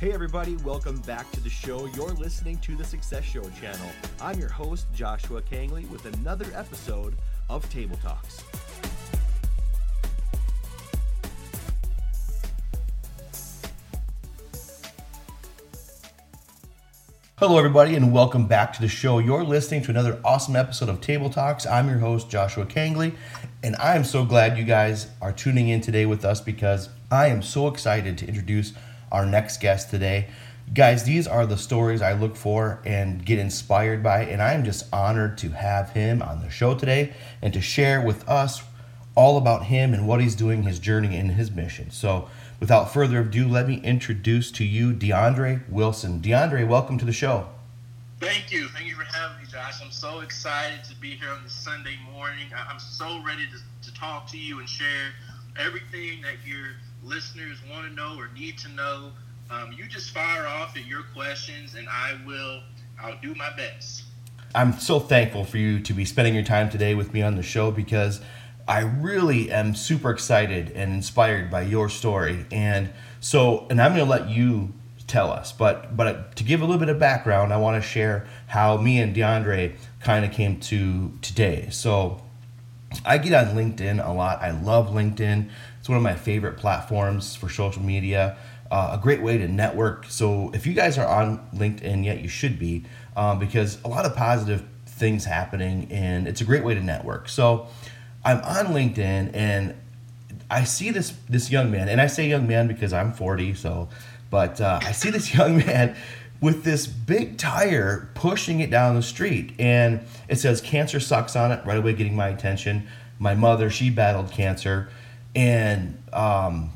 Hey, everybody, welcome back to the show. You're listening to the Success Show channel. I'm your host, Joshua Kangley, with another episode of Table Talks. Hello, everybody, and welcome back to the show. You're listening to another awesome episode of Table Talks. I'm your host, Joshua Kangley, and I am so glad you guys are tuning in today with us because I am so excited to introduce our next guest today. Guys, these are the stories I look for and get inspired by, and I am just honored to have him on the show today and to share with us all about him and what he's doing, his journey, and his mission. So, without further ado, let me introduce to you DeAndre Wilson. DeAndre, welcome to the show. Thank you. Thank you for having me, Josh. I'm so excited to be here on this Sunday morning. I'm so ready to, to talk to you and share everything that your listeners want to know or need to know um, you just fire off at your questions, and I will. I'll do my best. I'm so thankful for you to be spending your time today with me on the show because I really am super excited and inspired by your story. And so, and I'm going to let you tell us, but but to give a little bit of background, I want to share how me and DeAndre kind of came to today. So, I get on LinkedIn a lot. I love LinkedIn. It's one of my favorite platforms for social media uh, a great way to network. So if you guys are on LinkedIn yet, you should be um, because a lot of positive things happening and it's a great way to network. So I'm on LinkedIn and I see this this young man, and I say young man because I'm 40. So, but uh, I see this young man with this big tire pushing it down the street, and it says "Cancer sucks" on it. Right away, getting my attention. My mother, she battled cancer, and um,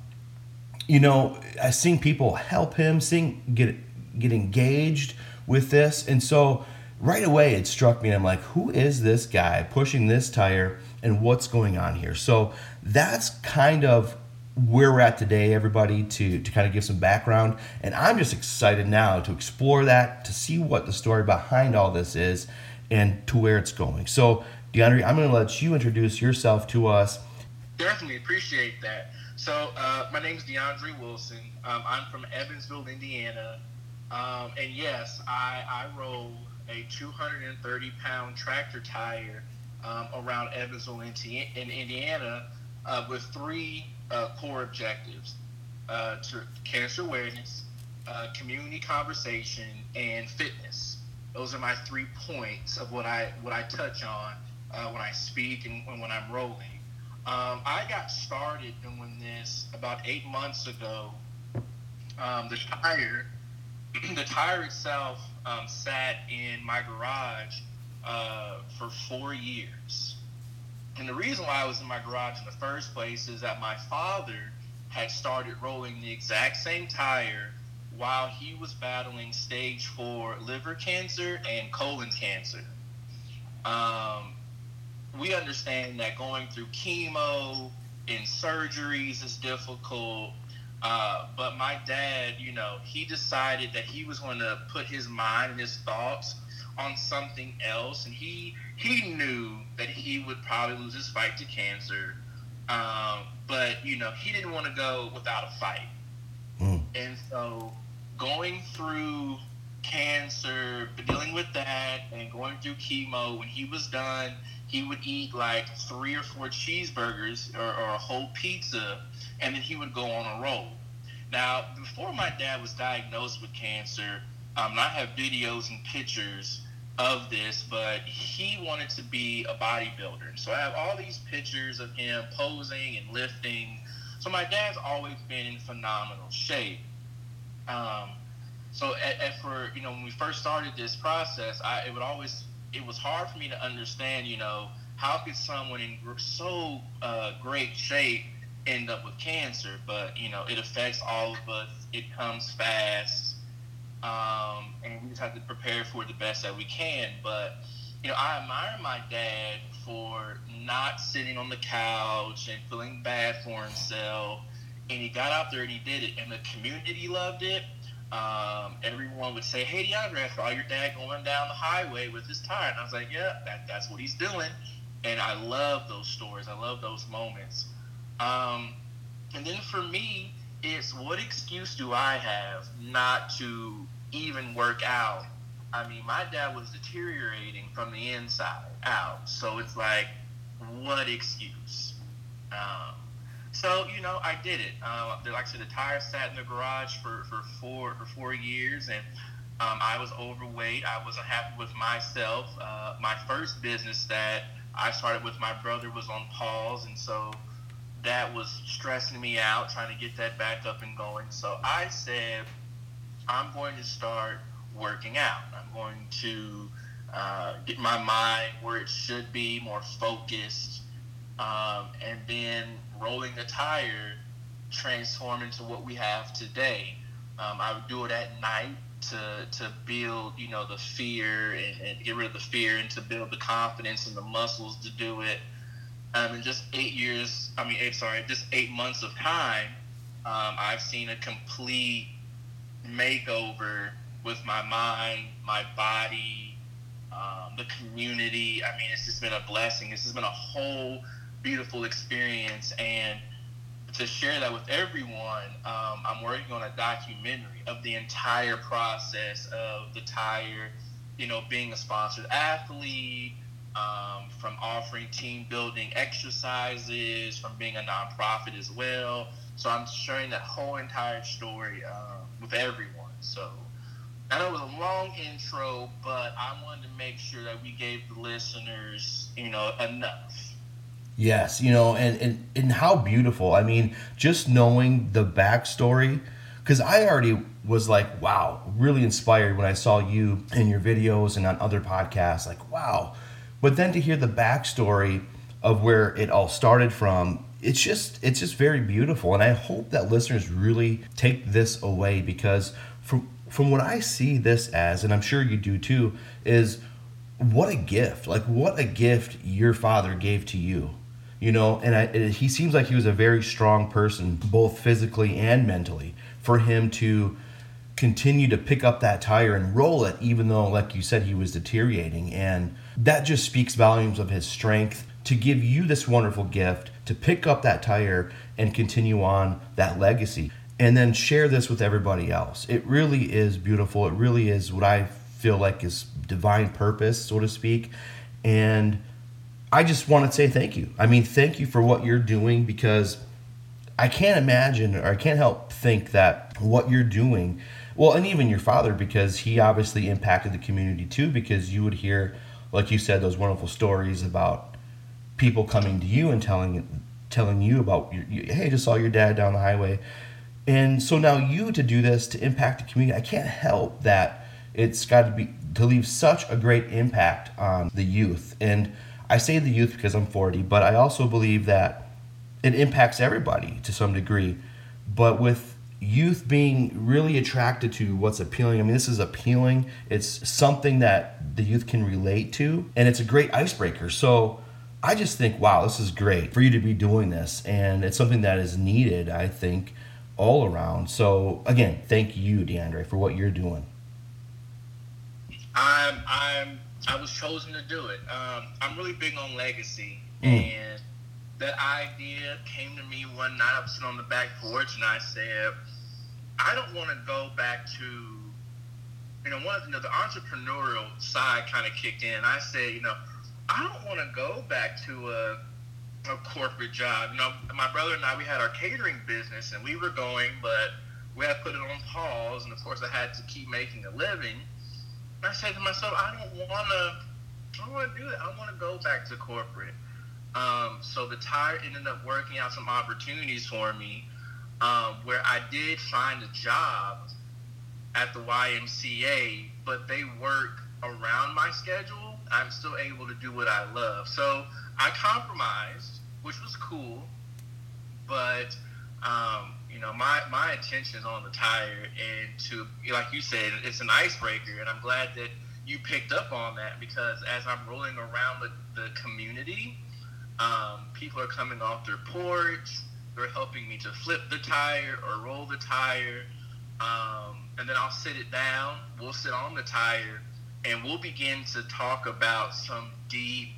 you know, I seeing people help him, seeing get get engaged with this, and so right away it struck me. I'm like, who is this guy pushing this tire, and what's going on here? So that's kind of where we're at today, everybody, to to kind of give some background. And I'm just excited now to explore that, to see what the story behind all this is, and to where it's going. So, DeAndre, I'm going to let you introduce yourself to us. Definitely appreciate that. So uh, my name is DeAndre Wilson. Um, I'm from Evansville, Indiana, um, and yes, I, I roll a 230 pound tractor tire um, around Evansville, in Indiana, uh, with three uh, core objectives: uh, to cancer awareness, uh, community conversation, and fitness. Those are my three points of what I what I touch on uh, when I speak and when I'm rolling. Um, I got started doing this about eight months ago. Um, the tire, the tire itself um, sat in my garage uh, for four years. And the reason why I was in my garage in the first place is that my father had started rolling the exact same tire while he was battling stage four liver cancer and colon cancer. Um, we understand that going through chemo and surgeries is difficult. Uh, but my dad, you know, he decided that he was going to put his mind and his thoughts on something else, and he he knew that he would probably lose his fight to cancer. Um, but you know, he didn't want to go without a fight, mm. and so going through cancer, dealing with that, and going through chemo, when he was done, he would eat like three or four cheeseburgers or, or a whole pizza, and then he would go on a roll. Now, before my dad was diagnosed with cancer, um, I have videos and pictures of this, but he wanted to be a bodybuilder. So I have all these pictures of him posing and lifting. So my dad's always been in phenomenal shape. Um, so at, at for you know when we first started this process, I it would always it was hard for me to understand, you know, how could someone in so uh, great shape end up with cancer? But you know, it affects all of us. It comes fast, um, and we just have to prepare for it the best that we can. But you know, I admire my dad for not sitting on the couch and feeling bad for himself. And he got out there and he did it, and the community loved it um, everyone would say, "Hey, DeAndre, I saw your dad going down the highway with his tire," and I was like, "Yeah, that, that's what he's doing." And I love those stories. I love those moments. Um, and then for me, it's what excuse do I have not to even work out? I mean, my dad was deteriorating from the inside out. So it's like, what excuse? Um, so you know, I did it. Uh, like I said, the tire sat in the garage for, for four for four years, and um, I was overweight. I wasn't happy with myself. Uh, my first business that I started with my brother was on pause, and so that was stressing me out, trying to get that back up and going. So I said, I'm going to start working out. I'm going to uh, get my mind where it should be, more focused, um, and then rolling the tire transform into what we have today. Um, I would do it at night to to build, you know, the fear and, and, get rid of the fear and to build the confidence and the muscles to do it. Um, in just eight years, I mean, eight, sorry, just eight months of time, um, I've seen a complete makeover with my mind, my body, um, the community. I mean, it's just been a blessing. This has been a whole beautiful experience and to share that with everyone, um, I'm working on a documentary of the entire process of the tire, you know, being a sponsored athlete, um, from offering team building exercises, from being a nonprofit as well. So I'm sharing that whole entire story uh, with everyone. So I know it was a long intro, but I wanted to make sure that we gave the listeners, you know, enough. Yes, you know, and, and, and how beautiful. I mean, just knowing the backstory, because I already was like, wow, really inspired when I saw you in your videos and on other podcasts. Like, wow. But then to hear the backstory of where it all started from, it's just it's just very beautiful. And I hope that listeners really take this away because from from what I see this as, and I'm sure you do too, is what a gift. Like what a gift your father gave to you you know and I, he seems like he was a very strong person both physically and mentally for him to continue to pick up that tire and roll it even though like you said he was deteriorating. And that just speaks volumes of his strength to give you this wonderful gift to pick up that tire and continue on that legacy. And then share this with everybody else. It really is beautiful. It really is what i feel like is divine purpose so to speak. And I just want to say thank you. I mean, thank you for what you're doing because I can't imagine or I can't help think that what you're doing, well, and even your father, because he obviously impacted the community too, because you would hear, like you said, those wonderful stories about people coming to you and telling telling you about, your, hey, just saw your dad down the highway. And so now you to do this to impact the community, I can't help that it's got to be to leave such a great impact on the youth. And I say the youth because I'm 40, but I also believe that it impacts everybody to some degree. But with youth being really attracted to what's appealing, I mean, this is appealing. It's something that the youth can relate to, and it's a great icebreaker. So I just think, wow, this is great for you to be doing this, and it's something that is needed, I think, all around. So again, thank you, DeAndre, for what you're doing. I'm I'm I was chosen to do it. Um, I'm really big on legacy, mm. and that idea came to me one night. I was sitting on the back porch, and I said, I don't want to go back to, you know, one of you know, the entrepreneurial side kind of kicked in. I said, you know, I don't want to go back to a a corporate job. You know, my brother and I, we had our catering business, and we were going, but we had to put it on pause. And of course, I had to keep making a living. I said to myself, I don't want to. I don't want to do that. I want to go back to corporate. Um, so the tire ended up working out some opportunities for me, um, where I did find a job at the YMCA, but they work around my schedule. I'm still able to do what I love. So I compromised, which was cool, but um, know, my, my attention is on the tire, and to like you said, it's an icebreaker, and I'm glad that you picked up on that because as I'm rolling around the, the community, um, people are coming off their porch, they're helping me to flip the tire or roll the tire, um, and then I'll sit it down. We'll sit on the tire, and we'll begin to talk about some deep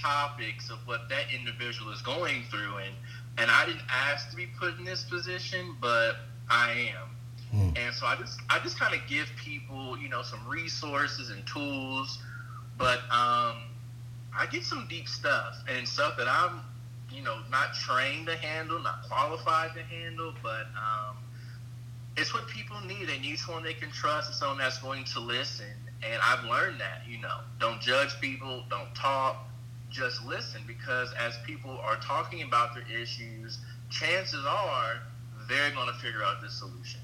topics of what that individual is going through, and and I didn't ask to be put in this position, but I am. Mm. And so I just I just kind of give people you know some resources and tools, but um, I get some deep stuff and stuff that I'm you know not trained to handle, not qualified to handle, but um, it's what people need. They need someone they can trust and someone that's going to listen. And I've learned that, you know, don't judge people, don't talk, just listen because as people are talking about their issues, chances are they're going to figure out the solution.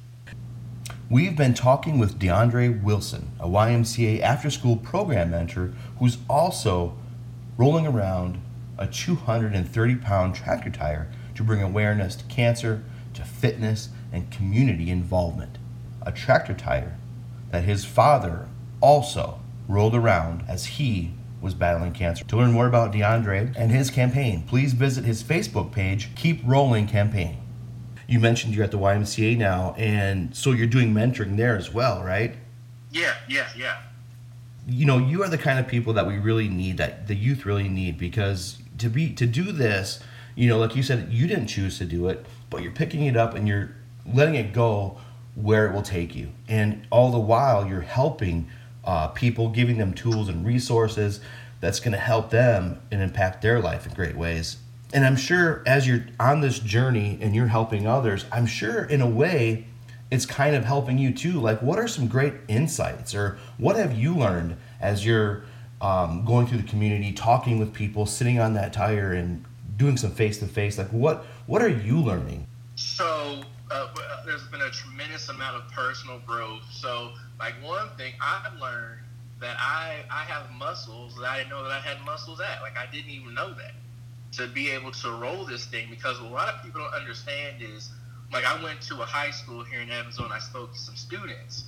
We've been talking with DeAndre Wilson, a YMCA after school program mentor who's also rolling around a 230 pound tractor tire to bring awareness to cancer, to fitness, and community involvement. A tractor tire that his father also rolled around as he was battling cancer. To learn more about DeAndre and his campaign, please visit his Facebook page, Keep Rolling Campaign. You mentioned you're at the YMCA now, and so you're doing mentoring there as well, right? Yeah, yeah, yeah. You know, you are the kind of people that we really need, that the youth really need, because to be to do this, you know, like you said, you didn't choose to do it, but you're picking it up and you're letting it go where it will take you. And all the while, you're helping uh, people, giving them tools and resources that's going to help them and impact their life in great ways. And I'm sure as you're on this journey and you're helping others, I'm sure in a way it's kind of helping you too. Like, what are some great insights or what have you learned as you're um, going through the community, talking with people, sitting on that tire and doing some face to face? Like, what what are you learning? So, uh, there's been a tremendous amount of personal growth. So, like one thing I've learned that I I have muscles that I didn't know that I had muscles at. Like I didn't even know that to be able to roll this thing because a lot of people don't understand is like I went to a high school here in and I spoke to some students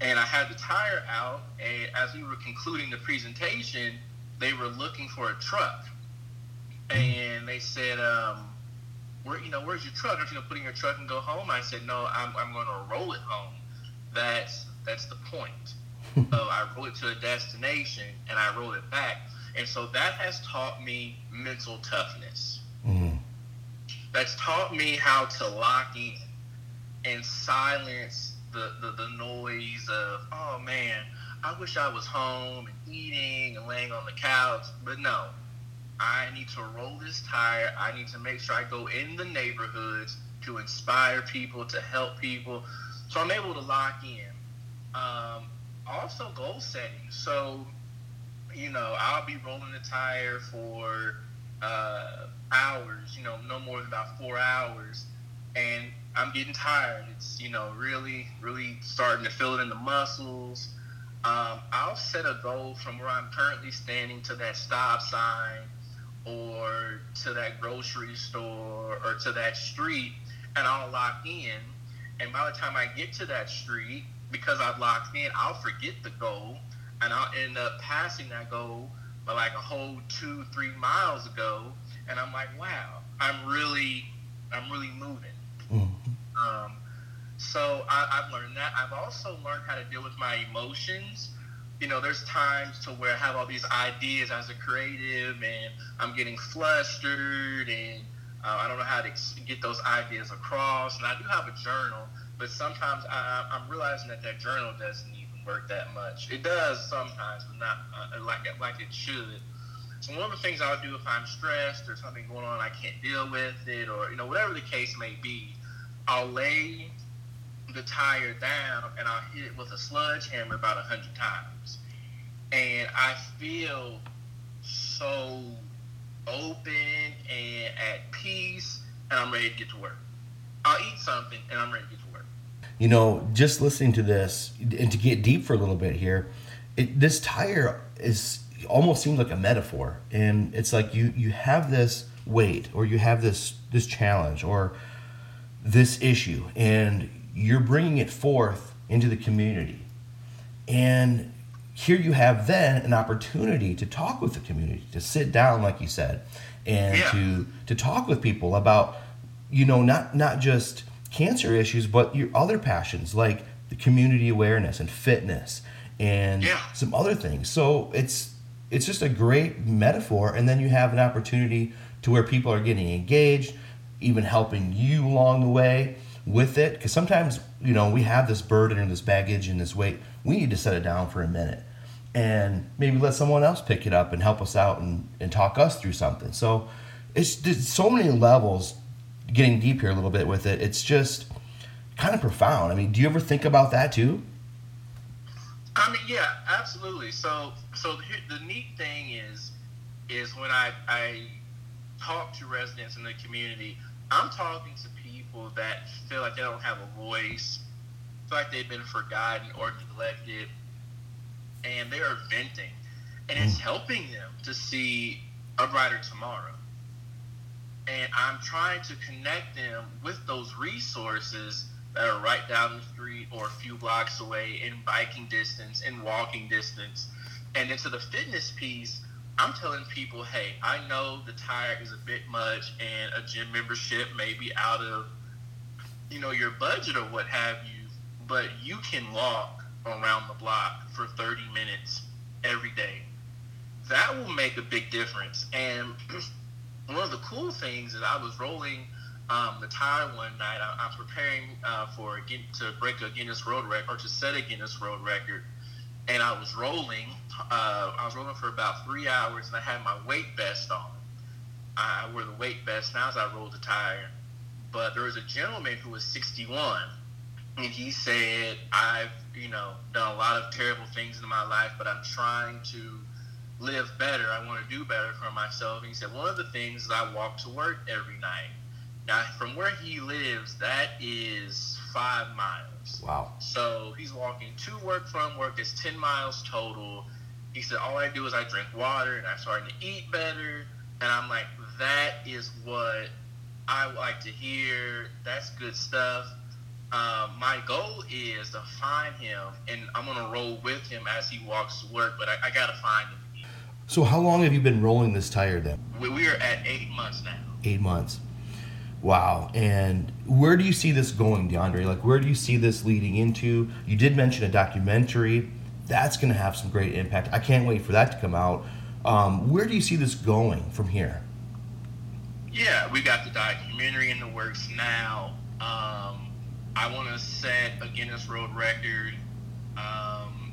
and I had the tire out and as we were concluding the presentation they were looking for a truck and they said um, where you know, where's your truck? Aren't you gonna put in your truck and go home? I said, no, I'm, I'm gonna roll it home. That's that's the point. so I roll it to a destination and I roll it back. And so that has taught me mental toughness. Mm-hmm. That's taught me how to lock in and silence the, the, the noise of, oh man, I wish I was home and eating and laying on the couch. But no, I need to roll this tire. I need to make sure I go in the neighborhoods to inspire people, to help people. So I'm able to lock in. Um, also, goal setting. So, you know, I'll be rolling the tire for uh, hours, you know, no more than about four hours. And I'm getting tired. It's, you know, really, really starting to feel it in the muscles. Um, I'll set a goal from where I'm currently standing to that stop sign or to that grocery store or to that street and I'll lock in. And by the time I get to that street, because I've locked in, I'll forget the goal and I'll end up passing that goal by like a whole two, three miles ago. And I'm like, wow, I'm really, I'm really moving. Mm-hmm. Um, so I, I've learned that. I've also learned how to deal with my emotions you know, there's times to where I have all these ideas as a creative and I'm getting flustered and uh, I don't know how to get those ideas across. And I do have a journal, but sometimes I, I'm realizing that that journal doesn't even work that much. It does sometimes, but not uh, like like it should. So one of the things I'll do if I'm stressed or something going on, I can't deal with it, or you know whatever the case may be, I'll lay the tire down and I'll hit it with a sludge hammer about a hundred times. And I feel so open and at peace and I'm ready to get to work. I'll eat something and I'm ready to get to work. You know, just listening to this and to get deep for a little bit here, it, this tire is almost seems like a metaphor. And it's like you you have this weight or you have this this challenge or this issue and you're bringing it forth into the community. And here you have then an opportunity to talk with the community, to sit down, like you said, and yeah. to to talk with people about, you know, not not just cancer issues, but your other passions like the community awareness and fitness and yeah. some other things. So it's it's just a great metaphor. And then you have an opportunity to where people are getting engaged, even helping you along the way with it. Because sometimes, you know, we have this burden and this baggage and this weight. We need to set it down for a minute and maybe let someone else pick it up and help us out and, and talk us through something. So it's, there's so many levels getting deep here a little bit with it. It's just kind of profound. I mean, do you ever think about that too? I mean, yeah, absolutely. So, so the, the neat thing is, is when I, I talk to residents in the community, I'm talking to people that feel like they don't have a voice, feel like they've been forgotten or neglected, and they are venting, and it's mm. helping them to see a brighter tomorrow. And I'm trying to connect them with those resources that are right down the street or a few blocks away in biking distance, in walking distance. And into the fitness piece, I'm telling people, hey, I know the tire is a bit much and a gym membership may be out of, you know, your budget or what have you, but you can walk around the block for 30 minutes every day. That will make a big difference. And one of the cool things is I was rolling um, the tire one night. I, am preparing uh, for to break a Guinness World Record or to set a Guinness World Record. And I was rolling. Uh, I was rolling for about three hours, and I had my weight vest on. I wear the weight vest now as I rolled the tire. But there was a gentleman who was 61, and he said, "I've you know done a lot of terrible things in my life, but I'm trying to." live better. I want to do better for myself. And he said, one of the things is I walk to work every night. Now, from where he lives, that is five miles. Wow. So he's walking to work from work. It's 10 miles total. He said, all I do is I drink water and I'm starting to eat better. And I'm like, that is what I like to hear. That's good stuff. Um, my goal is to find him, and I'm going to roll with him as he walks to work, but I, I got to find him. So, how long have you been rolling this tire then? We, we are at eight months now. Eight months. Wow. And where do you see this going, DeAndre? Like, where do you see this leading into? You did mention a documentary. That's going to have some great impact. I can't wait for that to come out. Um, where do you see this going from here? Yeah, we got the documentary in the works now. Um, I want to set a Guinness World Record. Um,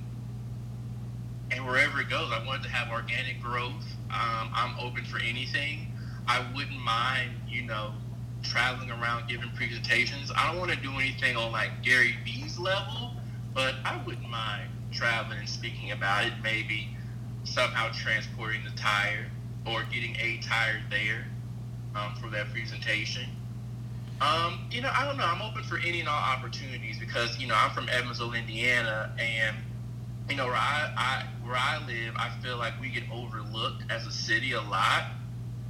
and wherever it goes, I want to have organic growth. Um, I'm open for anything. I wouldn't mind, you know, traveling around giving presentations. I don't want to do anything on like Gary Vee's level, but I wouldn't mind traveling and speaking about it. Maybe somehow transporting the tire or getting a tire there um, for that presentation. Um, you know, I don't know. I'm open for any and all opportunities because you know I'm from Evansville, Indiana, and you know where I, I where I live, I feel like we get overlooked as a city a lot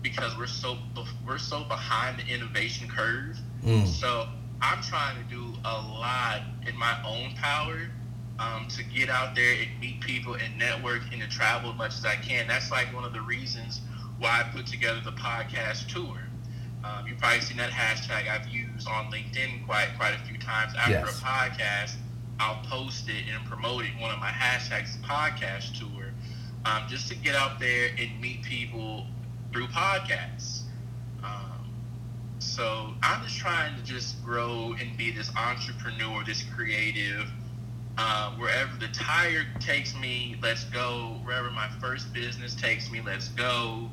because we're so we're so behind the innovation curve. Mm. So I'm trying to do a lot in my own power um, to get out there and meet people and network and to travel as much as I can. That's like one of the reasons why I put together the podcast tour. Um, you've probably seen that hashtag I've used on LinkedIn quite quite a few times. After yes. a podcast, I'll post it and promote it. One of my hashtags podcast tour, um, just to get out there and meet people through podcasts. Um, so I'm just trying to just grow and be this entrepreneur, this creative. Uh, wherever the tire takes me, let's go. Wherever my first business takes me, let's go.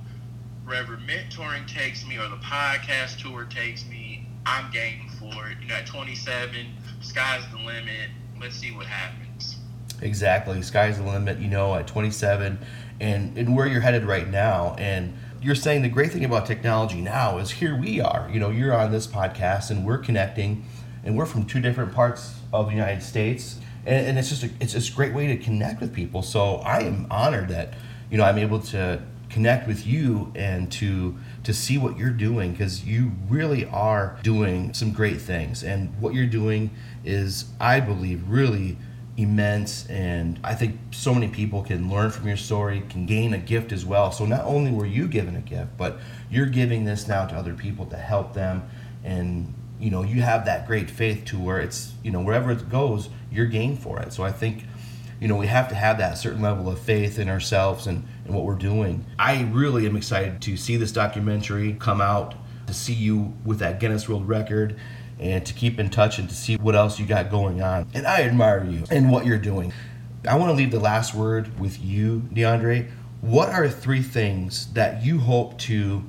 Wherever mentoring takes me or the podcast tour takes me, I'm game for it. You know, at 27, sky's the limit. Let's see what happens. Exactly. Sky's the limit, you know, at 27 and, and where you're headed right now. And you're saying the great thing about technology now is here we are. You know, you're on this podcast and we're connecting, and we're from two different parts of the United States, and, it's just a, it's just a great way to connect with people. So I am honored that you know I'm able to connect with you and to to see what you're doing because you really are doing some great things. And what you're doing is i believe really immense and i think so many people can learn from your story can gain a gift as well. So not only were you given a gift but you're giving this now to other people to help them. And you know you have that great faith to where it's you know wherever it goes you're game for it. So i think you know we have to have that certain level of faith in ourselves and and what we're doing. I really am excited to see this documentary come out, to see you with that Guinness World Record, and to keep in touch and to see what else you got going on. And I admire you and what you're doing. I want to leave the last word with you, DeAndre. What are three things that you hope to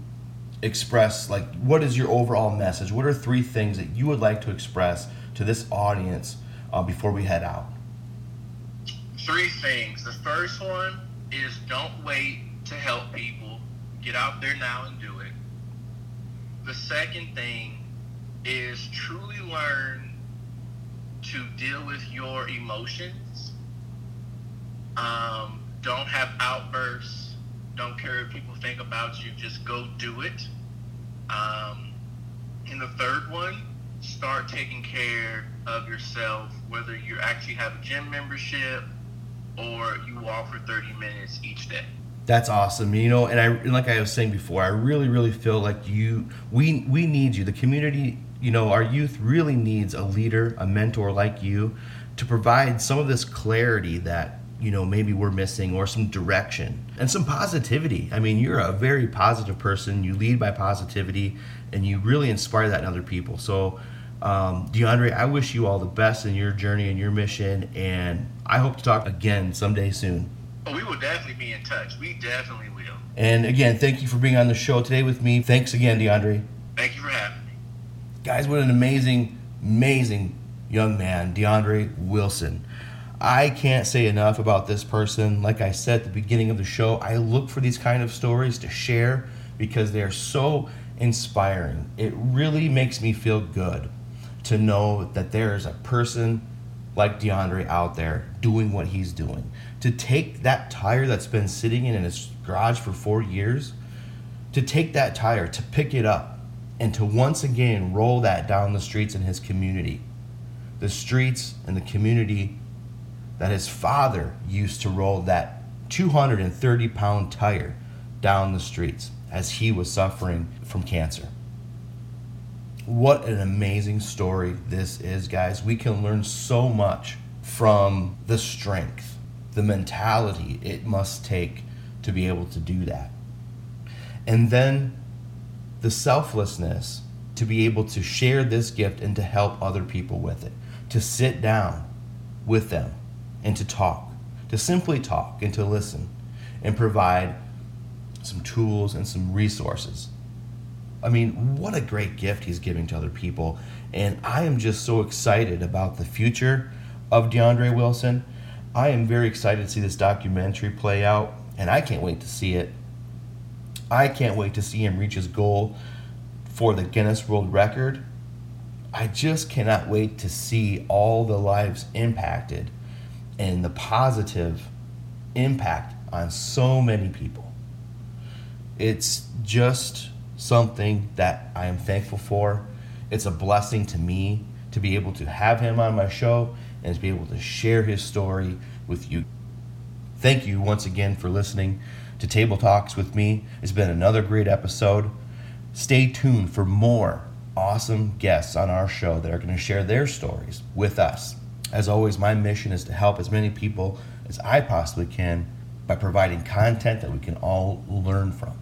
express? Like, what is your overall message? What are three things that you would like to express to this audience uh, before we head out? Three things. The first one is don't wait to help people. Get out there now and do it. The second thing is truly learn to deal with your emotions. Um, don't have outbursts. Don't care what people think about you. Just go do it. Um, and the third one, start taking care of yourself, whether you actually have a gym membership or you walk for 30 minutes each day. That's awesome. You know, and I and like I was saying before, I really, really feel like you we we need you. The community, you know, our youth really needs a leader, a mentor like you to provide some of this clarity that, you know, maybe we're missing or some direction and some positivity. I mean, you're a very positive person. You lead by positivity and you really inspire that in other people. So um, DeAndre, I wish you all the best in your journey and your mission, and I hope to talk again someday soon. Oh, we will definitely be in touch. We definitely will. And again, thank you for being on the show today with me. Thanks again, DeAndre. Thank you for having me. Guys, what an amazing, amazing young man, DeAndre Wilson. I can't say enough about this person. Like I said at the beginning of the show, I look for these kind of stories to share because they're so inspiring. It really makes me feel good to know that there is a person like DeAndre out there doing what he's doing. To take that tire that's been sitting in his garage for four years, to take that tire, to pick it up, and to once again roll that down the streets in his community. The streets and the community that his father used to roll that 230 pound tire down the streets as he was suffering from cancer what an amazing story this is, guys. We can learn so much from the strength, the mentality it must take to be able to do that. And then the selflessness to be able to share this gift and to help other people with it, to sit down with them and to talk, to simply talk and to listen and provide some tools and some resources I mean, what a great gift he's giving to other people. And I am just so excited about the future of DeAndre Wilson. I am very excited to see this documentary play out, and I can't wait to see it. I can't wait to see him reach his goal for the Guinness World Record. I just cannot wait to see all the lives impacted and the positive impact on so many people. It's just something that I am thankful for. It's a blessing to me to be able to have him on my show and to be able to share his story with you. Thank you once again for listening to Table Talks with me. It's been another great episode. Stay tuned for more awesome guests on our show that are going to share their stories with us. As always, my mission is to help as many people as I possibly can by providing content that we can all learn from.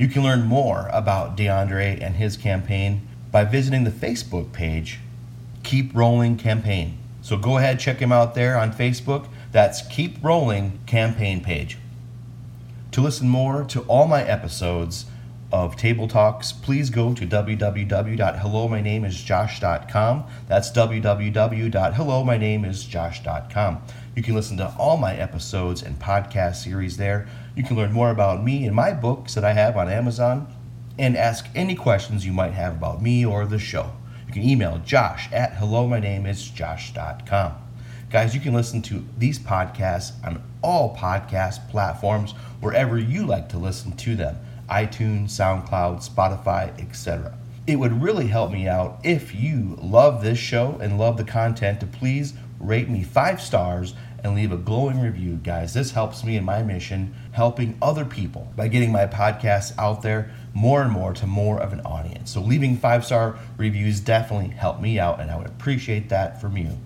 You can learn more about DeAndre and his campaign by visiting the Facebook page, Keep Rolling Campaign. So go ahead, check him out there on Facebook. That's Keep Rolling Campaign page. To listen more to all my episodes of Table Talks, please go to www.hellomynameisjosh.com. That's www.hellomynameisjosh.com. You can listen to all my episodes and podcast series there. You can learn more about me and my books that I have on Amazon and ask any questions you might have about me or the show. You can email josh at hellomynameisjosh.com. Guys, you can listen to these podcasts on all podcast platforms wherever you like to listen to them iTunes, SoundCloud, Spotify, etc. It would really help me out if you love this show and love the content to please rate me five stars and leave a glowing review, guys. This helps me in my mission, helping other people by getting my podcast out there more and more to more of an audience. So, leaving five star reviews definitely help me out, and I would appreciate that from you.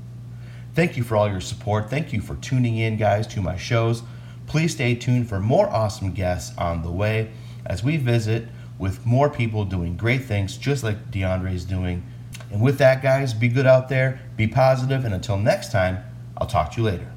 Thank you for all your support. Thank you for tuning in, guys, to my shows. Please stay tuned for more awesome guests on the way as we visit with more people doing great things just like DeAndre is doing. And with that, guys, be good out there, be positive, and until next time, I'll talk to you later.